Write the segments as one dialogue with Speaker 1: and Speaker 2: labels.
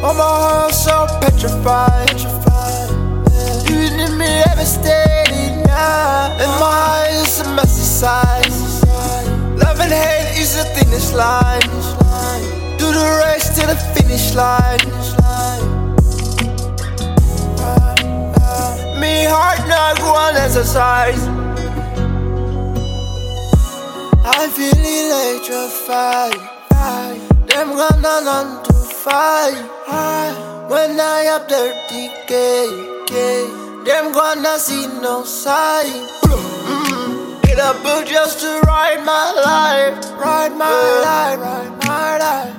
Speaker 1: Oh, my heart so petrified. You need me every steady, yeah. And my eyes a messy side. Love and hate is a thinnest line. Do the race to the finish line. Me heart not one exercise. I feel electrified. Them gonna none to fight. When I up there decay, them gonna see no sign. Mm, Get up just to ride my life, ride my life, ride my life.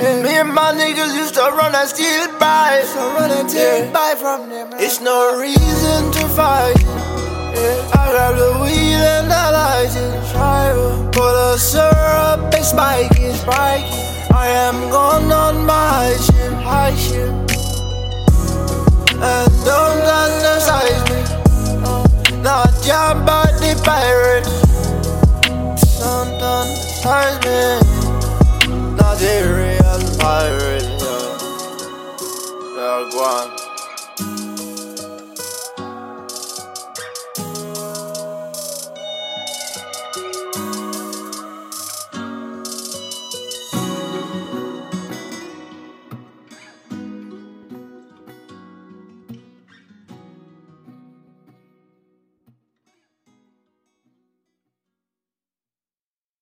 Speaker 1: Yeah. Me and my niggas used to run and steal by, so run and steal yeah. by from them. Right? It's no reason to fight. Yeah. I grab the wheel and I light it. Put a syrup and spike it. I am going on my ship, high ship, And don't undersize me. Not jammed by the pirates. Don't undersize me. Not the real pirate. Yeah, yeah go on.